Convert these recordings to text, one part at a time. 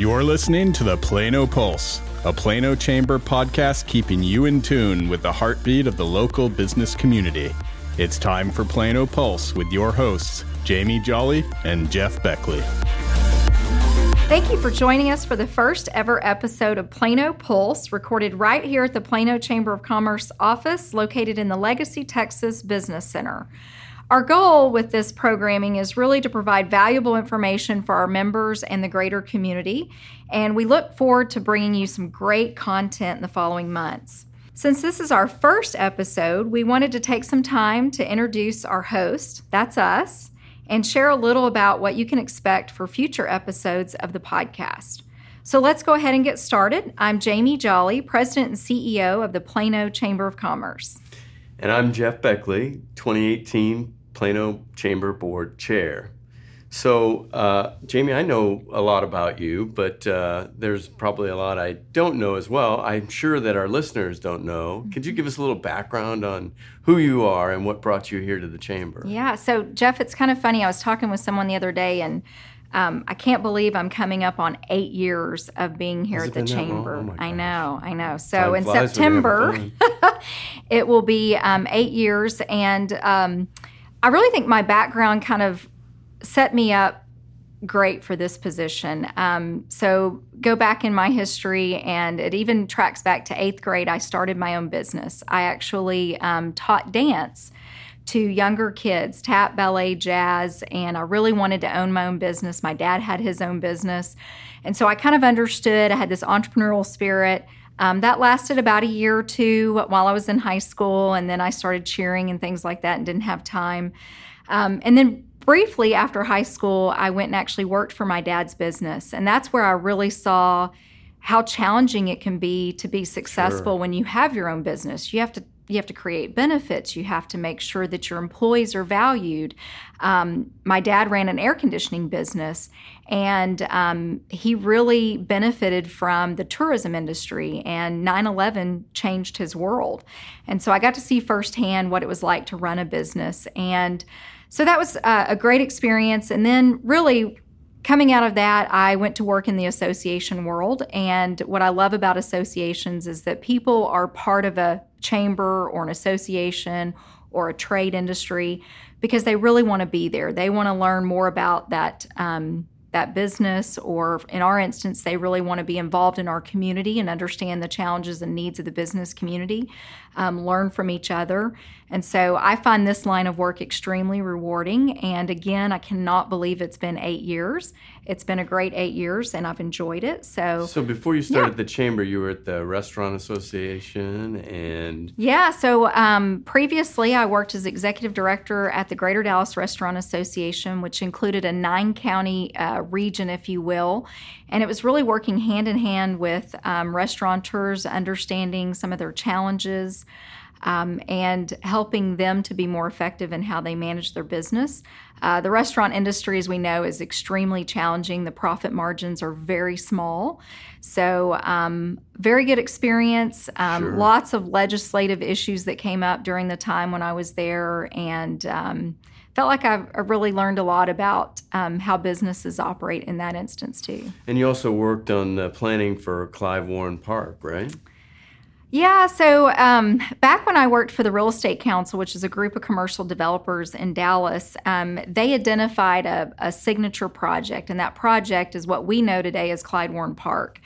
You're listening to the Plano Pulse, a Plano Chamber podcast keeping you in tune with the heartbeat of the local business community. It's time for Plano Pulse with your hosts, Jamie Jolly and Jeff Beckley. Thank you for joining us for the first ever episode of Plano Pulse, recorded right here at the Plano Chamber of Commerce office located in the Legacy, Texas Business Center. Our goal with this programming is really to provide valuable information for our members and the greater community, and we look forward to bringing you some great content in the following months. Since this is our first episode, we wanted to take some time to introduce our host, that's us, and share a little about what you can expect for future episodes of the podcast. So let's go ahead and get started. I'm Jamie Jolly, President and CEO of the Plano Chamber of Commerce. And I'm Jeff Beckley, 2018 Plano Chamber Board Chair. So, uh, Jamie, I know a lot about you, but uh, there's probably a lot I don't know as well. I'm sure that our listeners don't know. Could you give us a little background on who you are and what brought you here to the Chamber? Yeah, so Jeff, it's kind of funny. I was talking with someone the other day, and um, I can't believe I'm coming up on eight years of being here Has at the been that long? chamber. Oh I know, I know. So Time in flies when you're having September, it will be um, eight years, and um, I really think my background kind of set me up great for this position. Um, so go back in my history, and it even tracks back to eighth grade. I started my own business. I actually um, taught dance to younger kids, tap, ballet, jazz, and I really wanted to own my own business. My dad had his own business. And so I kind of understood, I had this entrepreneurial spirit. Um, that lasted about a year or two while I was in high school, and then I started cheering and things like that and didn't have time. Um, and then briefly after high school, I went and actually worked for my dad's business. And that's where I really saw how challenging it can be to be successful Sure. when you have your own business. You have to you have to create benefits. You have to make sure that your employees are valued. Um, my dad ran an air conditioning business, and um, he really benefited from the tourism industry. And 9 11 changed his world. And so I got to see firsthand what it was like to run a business. And so that was uh, a great experience. And then, really, coming out of that, I went to work in the association world. And what I love about associations is that people are part of a chamber or an association or a trade industry because they really want to be there. They want to learn more about that. Um, that business, or in our instance, they really want to be involved in our community and understand the challenges and needs of the business community, um, learn from each other. And so I find this line of work extremely rewarding. And again, I cannot believe it's been eight years. It's been a great eight years, and I've enjoyed it. So, So, before you started the Chamber, you were at the Restaurant Association and Yeah, so um, previously I worked as executive director at the Greater Dallas Restaurant Association, which included a nine county uh, region, if you will. And it was really working hand in hand with um, restaurateurs, understanding some of their challenges. Um, and helping them to be more effective in how they manage their business. Uh, the restaurant industry, as we know, is extremely challenging. The profit margins are very small. So, um, very good experience. Um, Sure. Lots of legislative issues that came up during the time when I was there, and um, felt like I've, I really learned a lot about um, how businesses operate in that instance, too. and you also worked on uh, planning for Clyde Warren Park, right? Yeah, so um, back when I worked for the Real Estate Council, which is a group of commercial developers in Dallas, um, they identified a, a signature project, and that project is what we know today as Clyde Warren Park.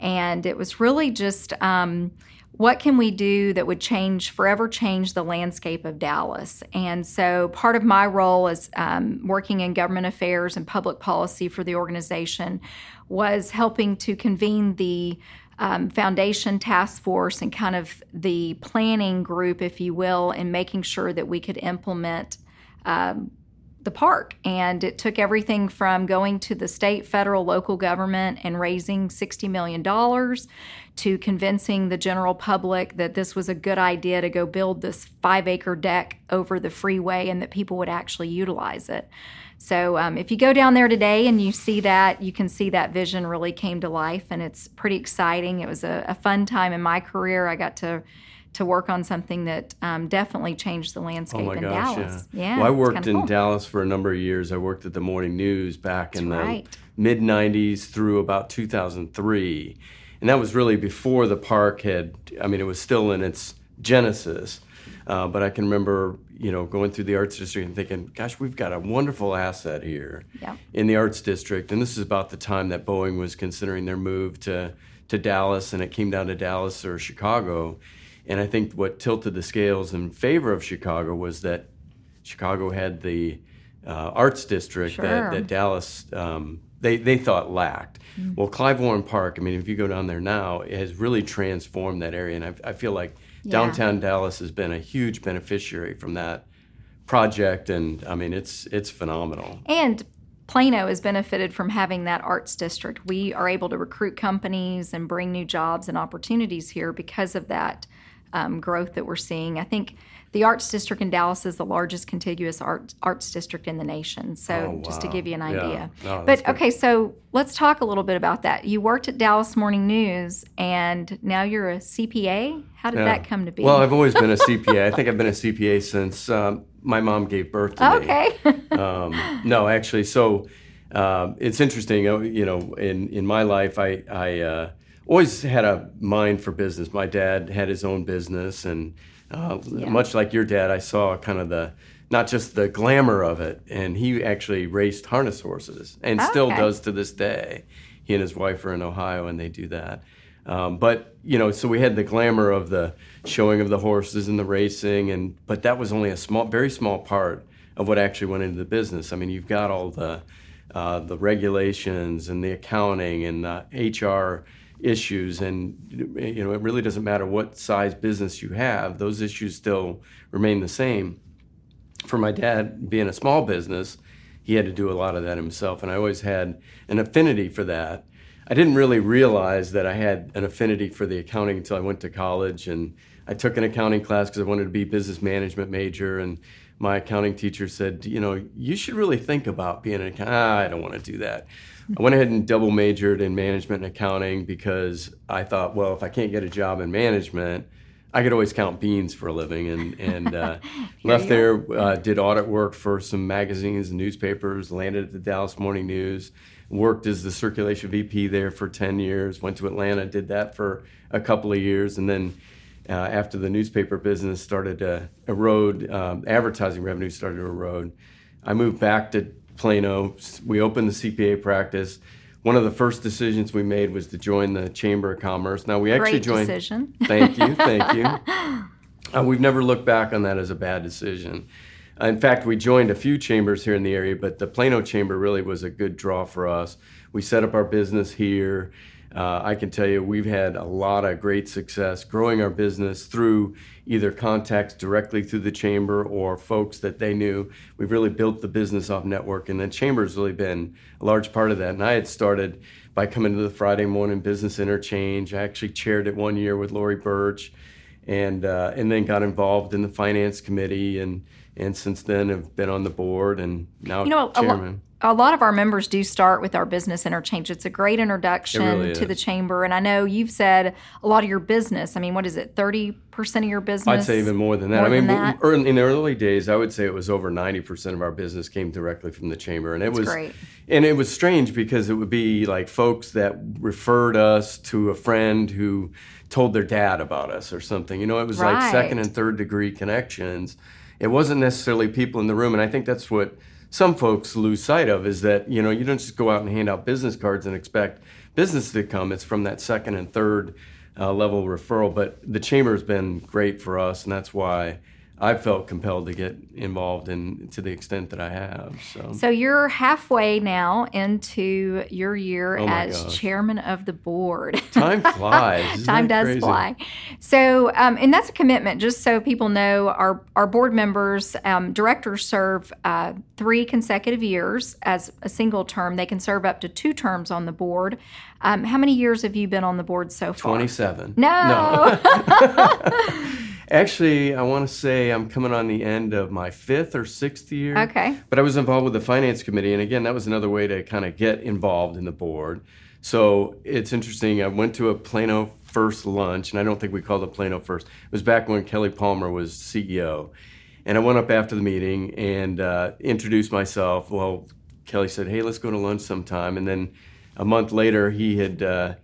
And it was really just um, what can we do that would change, forever change the landscape of Dallas? And so part of my role as um, working in government affairs and public policy for the organization was helping to convene the um, foundation task force and kind of the planning group, if you will, in making sure that we could implement um, the park. And it took everything from going to the state, federal, local government and raising $60 million to convincing the general public that this was a good idea to go build this five acre deck over the freeway and that people would actually utilize it. So um, if you go down there today and you see that, you can see that vision really came to life, and it's pretty exciting. It was a, a fun time in my career. I got to to work on something that um, definitely changed the landscape Oh my in gosh, Dallas. yeah. Yeah, well, I worked in cool. Dallas for a number of years. I worked at the Morning News back in right. the mid 90s through about 2003. And that was really before the park had, I mean, it was still in its genesis. Uh, but I can remember, you know, going through the arts district and thinking, gosh, we've got a wonderful asset here in the arts district. And this is about the time that Boeing was considering their move to, to Dallas, and it came down to Dallas or Chicago. And I think what tilted the scales in favor of Chicago was that Chicago had the uh, arts district Sure. that, that Dallas um, they, they thought lacked. Mm. Well, Clyde Warren Park, I mean, if you go down there now, it has really transformed that area, and I, I feel like Yeah. downtown Dallas has been a huge beneficiary from that project, and I mean, it's it's phenomenal. And Plano has benefited from having that arts district. We are able to recruit companies and bring new jobs and opportunities here because of that um, growth that we're seeing. I think the arts district in Dallas is the largest contiguous arts arts district in the nation. So Oh, just to give you an Yeah. idea. No, but okay, so let's talk a little bit about that. You worked at Dallas Morning News, and now you're a CPA. How did Yeah. that come to be? Well, I've always been a CPA. I think I've been a CPA since um, my mom gave birth to me. okay. um, no, actually, so um, it's interesting. You know, in in my life, I I uh, always had a mind for business. My dad had his own business, and uh, much like your dad, I saw kind of the not just the glamour of it, and he actually raced harness horses, and still does to this day. He and his wife are in Ohio, and they do that. Um, but you know, so we had the glamour of the showing of the horses and the racing, and but that was only a small, very small part of what actually went into the business. I mean, you've got all the uh, the regulations and the accounting and the HR issues, and you know, it really doesn't matter what size business you have; those issues still remain the same. For my dad, being a small business, he had to do a lot of that himself, and I always had an affinity for that. I didn't really realize that I had an affinity for the accounting until I went to college and I took an accounting class because I wanted to be business management major and my accounting teacher said, you know, you should really think about being an accountant. Ah, I don't want to do that. I went ahead and double majored in management and accounting because I thought, well, if I can't get a job in management, I could always count beans for a living, and and uh, left there. Uh, did audit work for some magazines and newspapers. Landed at the Dallas Morning News. Worked as the circulation VP there for ten years. Went to Atlanta. Did that for a couple of years, and then uh, after the newspaper business started to erode, um, advertising revenue started to erode. I moved back to Plano. We opened the CPA practice. One of the first decisions we made was to join the Chamber of Commerce. Now we actually Great joined. decision. Thank you, thank you. Uh, we've never looked back on that as a bad decision. Uh, in fact, we joined a few chambers here in the area, but the Plano Chamber really was a good draw for us. We set up our business here. Uh, I can tell you we've had a lot of great success growing our business through either contacts directly through the chamber or folks that they knew. We've really built the business off network, and the chamber's really been a large part of that. And I had started by coming to the Friday morning business interchange. I actually chaired it one year with Lori Birch and uh, and then got involved in the finance committee and and since then have been on the board and now You know, chairman. A lot of our members do start with our business interchange. It's a great introduction really to the chamber. And I know you've said a lot of your business. I mean, what is it, 30% of your business? I'd say even more than that. More I mean, that? early- in the early days, I would say it was over ninety percent of our business came directly from the chamber, and it was great. and it was strange because it would be like folks that referred us to a friend who told their dad about us or something. You know, it was like second and third degree connections. It wasn't necessarily people in the room, and I think that's what some folks lose sight of is that you know you don't just go out and hand out business cards and expect business to come. It's from that second and third uh, level referral. But the chamber has been great for us, and that's why I felt compelled to get involved in to the extent that I have. So, So you're halfway now into your year Oh as gosh. chairman of the board. time flies. Time does crazy? fly. So, um, and that's a commitment. Just so people know, our our board members, um, directors serve uh, three consecutive years as a single term. They can serve up to two terms on the board. Um, how many years have you been on the board so far? Twenty-seven. no. No. Actually, I want to say I'm coming on the end of my fifth or sixth year. Okay. But I was involved with the finance committee, and again, that was another way to kind of get involved in the board. So it's interesting. I went to a Plano first lunch, and I don't think we called it Plano first. It was back when Kelly Palmer was CEO. And I went up after the meeting and uh, introduced myself. Well, Kelly said, "Hey, let's go to lunch sometime." And then a month later, he had uh,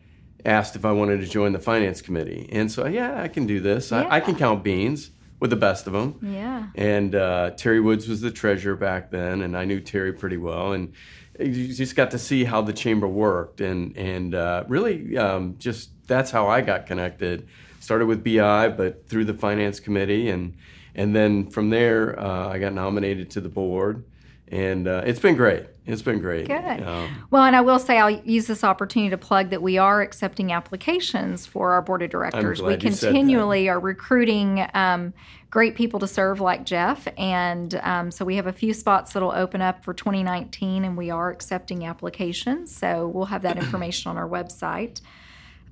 asked if I wanted to join the finance committee. And so, yeah, I can do this. Yeah. I, I, can count beans with the best of them. Yeah. And uh, Terry Woods was the treasurer back then, and I knew Terry pretty well. And you just got to see how the chamber worked, and and uh, really um, just that's how I got connected. Started with BI, but through the finance committee, and and then from there uh, I got nominated to the board and uh, it's been great. It's been great. Good. Um, well, and I will say I'll use this opportunity to plug that we are accepting applications for our board of directors. we continually are recruiting um, great people to serve like Jeff, and um, so we have a few spots that'll open up for 2019, and we are accepting applications. So we'll have that information on our website.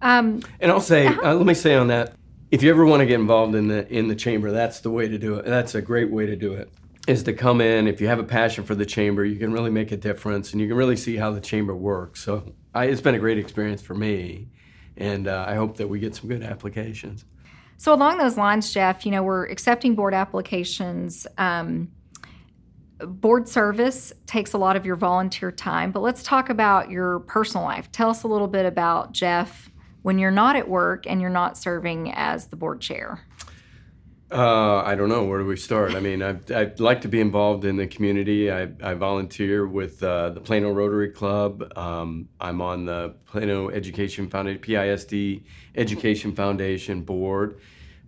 Um, and I'll say, uh-huh. uh, let me say on that, if you ever want to get involved in the in the chamber, that's the way to do it. That's a great way to do it is to come in. If you have a passion for the chamber, you can really make a difference and you can really see how the chamber works. So I, it's been a great experience for me, and uh, I hope that we get some good applications. So along those lines, Jeff, you know we're accepting board applications. Um, board service takes a lot of your volunteer time, but let's talk about your personal life. Tell us a little bit about Jeff when you're not at work and you're not serving as the board chair. Uh, I don't know. Where do we start? I mean, I'd, like to be involved in the community. I, I volunteer with uh, the Plano Rotary Club. Um, I'm on the Plano Education Foundation, PISD Education Foundation board.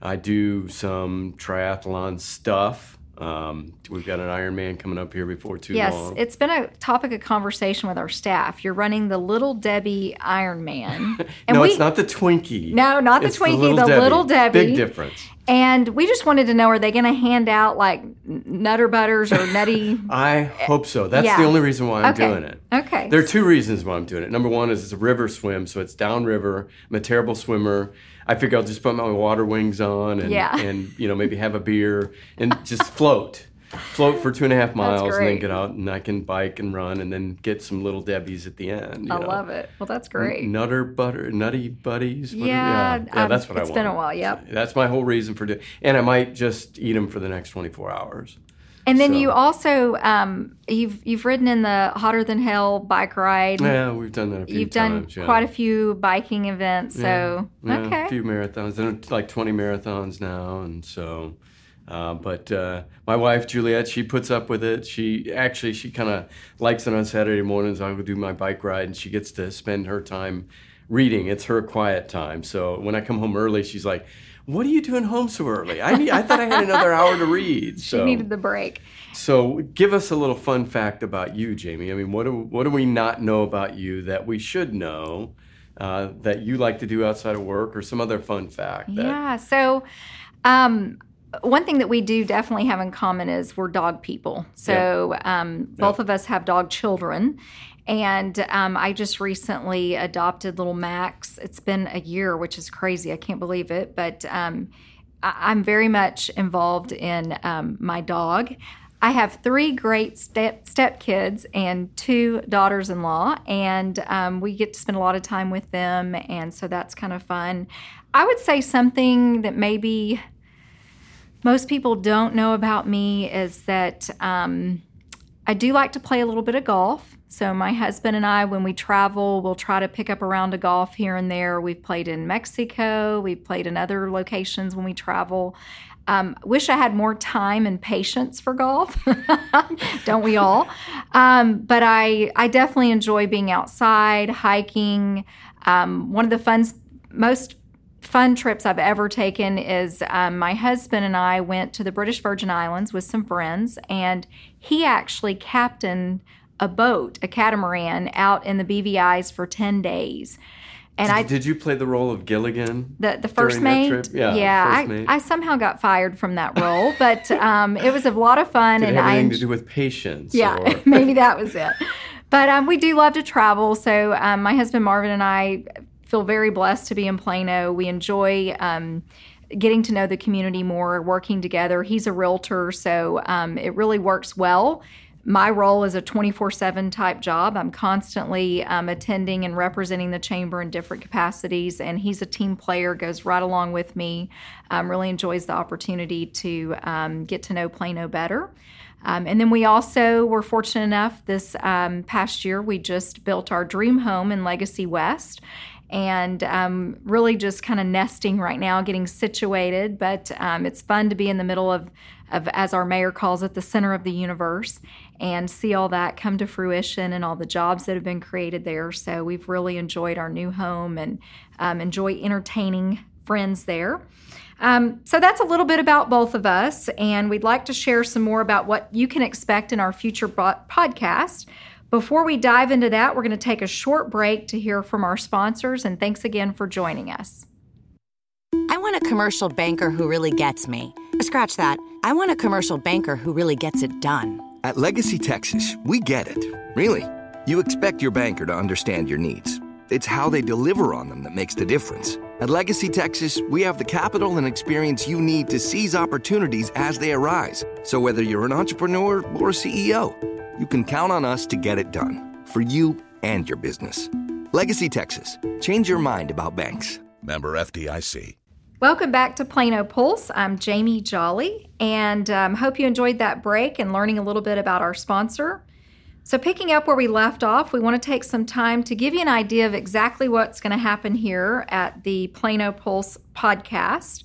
I do some triathlon stuff. Um, we've got an Ironman coming up here before too yes, long. Yes, it's been a topic of conversation with our staff. You're running the Little Debbie Ironman. no, we, it's not the Twinkie. No, not the it's Twinkie, the, little, the Debbie. little Debbie. Big difference. And we just wanted to know are they going to hand out like Nutter Butters or Nutty? I hope so. That's yeah. the only reason why I'm okay. doing it. Okay. There are two reasons why I'm doing it. Number one is it's a river swim, so it's downriver. I'm a terrible swimmer. I figure I'll just put my water wings on and, yeah. and you know maybe have a beer and just float float for two and a half miles and then get out and I can bike and run and then get some little Debbie's at the end. I know. love it. Well, that's great. Nutter butter, nutty buddies. Yeah, yeah, yeah um, that's what I want. It's been a while. Yep. That's my whole reason for doing. And I might just eat them for the next 24 hours. And then so. you also um, you've you've ridden in the hotter than hell bike ride. Yeah, we've done that a few you've times. You've done yeah. quite a few biking events. So yeah, okay, a few marathons. There are like 20 marathons now, and so uh, but uh, my wife Juliet, she puts up with it. She actually she kind of likes it on Saturday mornings. I go do my bike ride, and she gets to spend her time reading. It's her quiet time. So when I come home early, she's like, "What are you doing home so early? I need, I thought I had another hour to read." So, she needed the break. So give us a little fun fact about you, Jamie. I mean, what do what do we not know about you that we should know? Uh, that you like to do outside of work, or some other fun fact? That... Yeah. So. Um, one thing that we do definitely have in common is we're dog people. So um, both of us have dog children. And um, I just recently adopted little Max. It's been a year, which is crazy. I can't believe it. But um, I- am very much involved in um, my dog. I have three great step step kids and two daughters in law, and um, we get to spend a lot of time with them, and so that's kind of fun. I would say something that maybe most people don't know about me is that um, I do like to play a little bit of golf. So, my husband and I, when we travel, we'll try to pick up a round of golf here and there. We've played in Mexico, we've played in other locations when we travel. Um, wish I had more time and patience for golf. Don't we all? Um, but I, I definitely enjoy being outside, hiking. Um, one of the fun, most fun trips I've ever taken is um, my husband and I went to the British Virgin Islands with some friends, and he actually captained a boat, a catamaran, out in the BVI's for 10 days. And did, I did you play the role of Gilligan? The the first mate. Yeah, yeah. I, mate. I somehow got fired from that role, but um, it was a lot of fun. Did and it have I to do with patience? Yeah, maybe that was it. But um, we do love to travel. So um, my husband Marvin and I feel very blessed to be in Plano. We enjoy um, getting to know the community more, working together. He's a realtor, so um, it really works well. My role is a 24 7 type job. I'm constantly um, attending and representing the chamber in different capacities, and he's a team player, goes right along with me, um, really enjoys the opportunity to um, get to know Plano better. Um, and then we also were fortunate enough this um, past year, we just built our dream home in Legacy West and um, really just kind of nesting right now, getting situated. But um, it's fun to be in the middle of, of, as our mayor calls it, the center of the universe and see all that come to fruition and all the jobs that have been created there. So we've really enjoyed our new home and um, enjoy entertaining friends there. Um, so that's a little bit about both of us, and we'd like to share some more about what you can expect in our future podcast. Before we dive into that, we're going to take a short break to hear from our sponsors, and thanks again for joining us. I want a commercial banker who really gets me. Scratch that. I want a commercial banker who really gets it done. At Legacy Texas, we get it. Really. You expect your banker to understand your needs. It's how they deliver on them that makes the difference. At Legacy Texas, we have the capital and experience you need to seize opportunities as they arise. So whether you're an entrepreneur or a CEO, you can count on us to get it done for you and your business. Legacy Texas. Change your mind about banks. Member FDIC. Welcome back to Plano Pulse. I'm Jamie Jolly, and um, hope you enjoyed that break and learning a little bit about our sponsor. So, picking up where we left off, we want to take some time to give you an idea of exactly what's going to happen here at the Plano Pulse podcast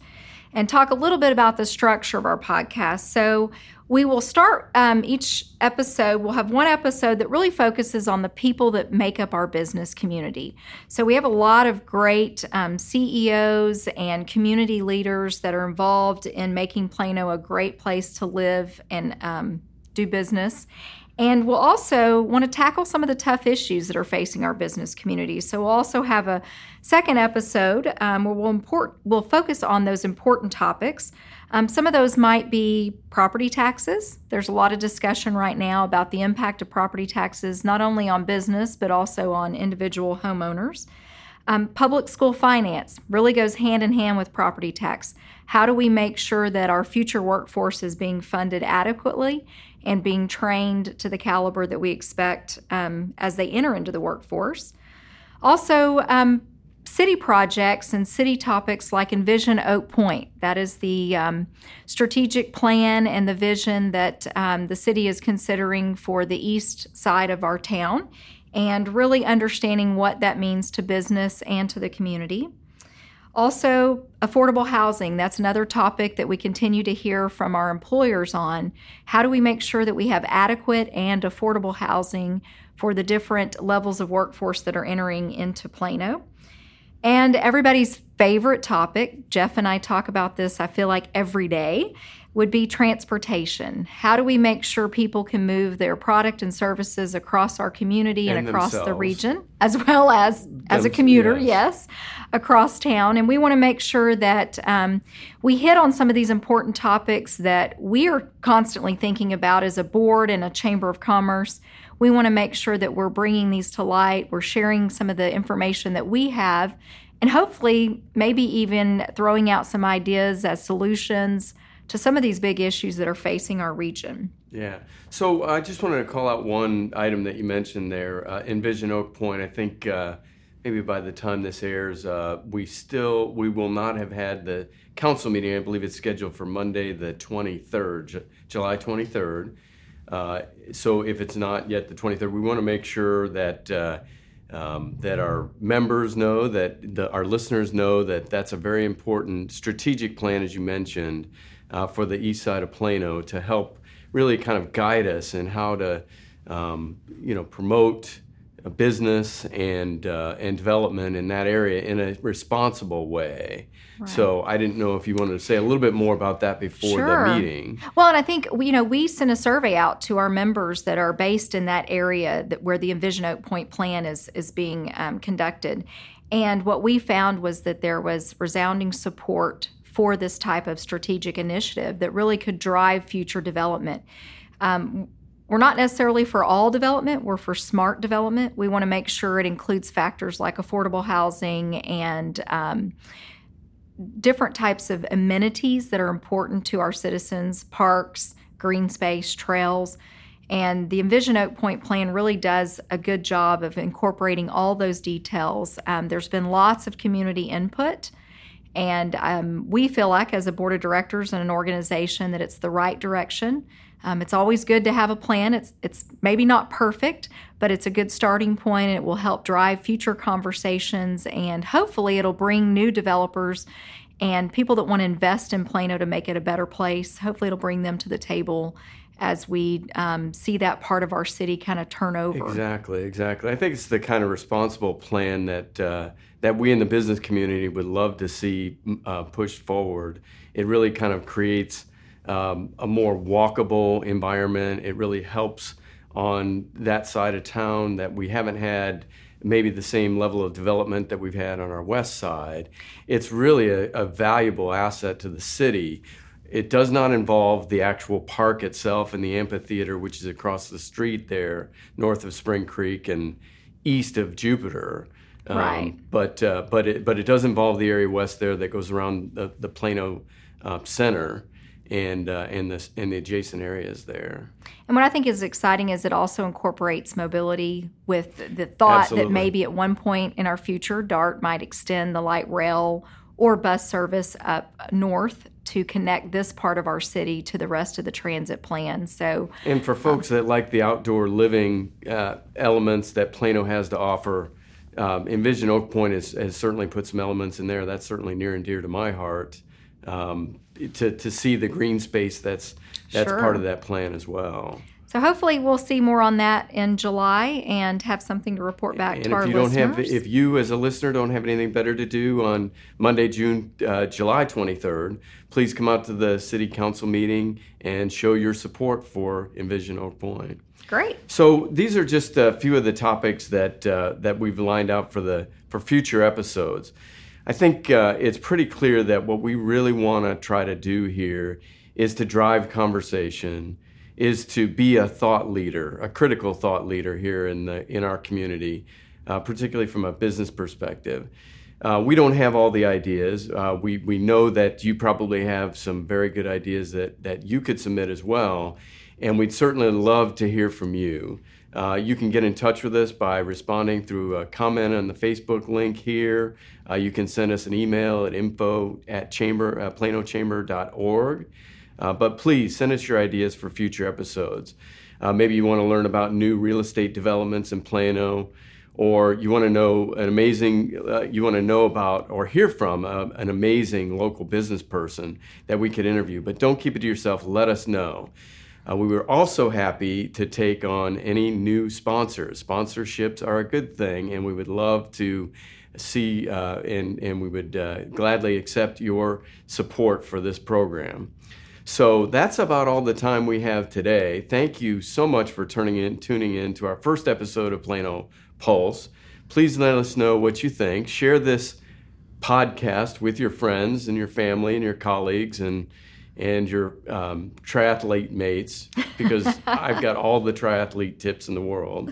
and talk a little bit about the structure of our podcast. So, we will start um, each episode, we'll have one episode that really focuses on the people that make up our business community. So, we have a lot of great um, CEOs and community leaders that are involved in making Plano a great place to live and um, do business. And we'll also want to tackle some of the tough issues that are facing our business community. So we'll also have a second episode um, where we'll, import, we'll focus on those important topics. Um, some of those might be property taxes. There's a lot of discussion right now about the impact of property taxes, not only on business, but also on individual homeowners. Um, public school finance really goes hand in hand with property tax. How do we make sure that our future workforce is being funded adequately and being trained to the caliber that we expect um, as they enter into the workforce. Also, um, city projects and city topics like Envision Oak Point. That is the um, strategic plan and the vision that um, the city is considering for the east side of our town, and really understanding what that means to business and to the community. Also, affordable housing. That's another topic that we continue to hear from our employers on. How do we make sure that we have adequate and affordable housing for the different levels of workforce that are entering into Plano? And everybody's favorite topic, Jeff and I talk about this, I feel like every day, would be transportation. How do we make sure people can move their product and services across our community and, and across themselves. the region, as well as Them, as a commuter, yes. yes. across town? And we want to make sure that um, we hit on some of these important topics that we are constantly thinking about as a board and a chamber of commerce. We want to make sure that we're bringing these to light. We're sharing some of the information that we have, and hopefully, maybe even throwing out some ideas as solutions to some of these big issues that are facing our region. Yeah. So I just wanted to call out one item that you mentioned there, uh, Envision Oak Point. I think uh, maybe by the time this airs, uh, we still we will not have had the council meeting. I believe it's scheduled for Monday, the 23rd, J- July 23rd. Uh, so if it's not yet the 23rd, we want to make sure that. Uh, um, that our members know, that the, our listeners know that that's a very important strategic plan, as you mentioned, uh, for the east side of Plano to help really kind of guide us in how to, um, you know, promote a business and uh, and development in that area in a responsible way. Right. So I didn't know if you wanted to say a little bit more about that before sure. the meeting. Well, and I think you know we sent a survey out to our members that are based in that area that where the Envision Oak Point plan is is being um, conducted, and what we found was that there was resounding support for this type of strategic initiative that really could drive future development. Um, we're not necessarily for all development, we're for smart development. We want to make sure it includes factors like affordable housing and um, different types of amenities that are important to our citizens, parks, green space, trails. And the Envision Oak Point plan really does a good job of incorporating all those details. Um, there's been lots of community input. And um, we feel like, as a board of directors and an organization, that it's the right direction. Um, it's always good to have a plan. It's it's maybe not perfect, but it's a good starting point, and it will help drive future conversations. And hopefully, it'll bring new developers and people that want to invest in Plano to make it a better place. Hopefully, it'll bring them to the table as we um, see that part of our city kind of turn over. Exactly, exactly. I think it's the kind of responsible plan that uh, that we in the business community would love to see uh, pushed forward. It really kind of creates um, a more walkable environment. It really helps on that side of town that we haven't had maybe the same level of development that we've had on our west side. It's really a, a valuable asset to the city it does not involve the actual park itself and the amphitheater, which is across the street there, north of Spring Creek and east of Jupiter. Um, right. But uh, but it but it does involve the area west there that goes around the, the Plano uh, center and uh, and the and the adjacent areas there. And what I think is exciting is it also incorporates mobility with the thought Absolutely. that maybe at one point in our future, DART might extend the light rail or bus service up north to connect this part of our city to the rest of the transit plan. So, and for folks um, that like the outdoor living uh, elements that Plano has to offer, um, Envision Oak Point has, has, certainly put some elements in there. That's certainly near and dear to my heart. Um, to, to see the green space that's that's sure. part of that plan as well. So hopefully we'll see more on that in July and have something to report back and to our you listeners. Don't have, if you as a listener don't have anything better to do on Monday, June, uh, July 23rd, please come out to the city council meeting and show your support for Envision Oak Point. Great. So these are just a few of the topics that uh, that we've lined out for the for future episodes. I think uh, it's pretty clear that what we really want to try to do here is to drive conversation is to be a thought leader, a critical thought leader here in the in our community, uh, particularly from a business perspective. Uh, we don't have all the ideas. Uh, we we know that you probably have some very good ideas that that you could submit as well, and we'd certainly love to hear from you. Uh, you can get in touch with us by responding through a comment on the Facebook link here. Uh, you can send us an email at info at chamber, uh, planochamber.org. Uh, but please send us your ideas for future episodes. Uh, maybe you want to learn about new real estate developments in Plano, or you want to know an amazing, uh, you want to know about or hear from uh, an amazing local business person that we could interview. But don't keep it to yourself. Let us know. Uh, we were also happy to take on any new sponsors. Sponsorships are a good thing, and we would love to see uh, and, and we would gladly accept your support for this program. So that's about all the time we have today. Thank you so much for turning in, tuning in to our first episode of Plano Pulse. Please let us know what you think. Share this podcast with your friends and your family and your colleagues and and your um, triathlete mates because I've got all the triathlete tips in the world.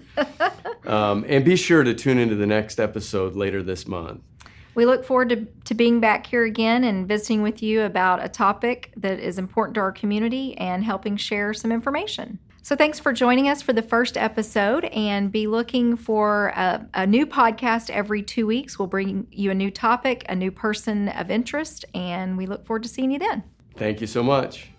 Um, and be sure to tune into the next episode later this month. We look forward to, to being back here again and visiting with you about a topic that is important to our community and helping share some information. So, thanks for joining us for the first episode and be looking for a, a, new podcast every two weeks. We'll bring you a new topic, a new person of interest, and we look forward to seeing you then. Thank you so much.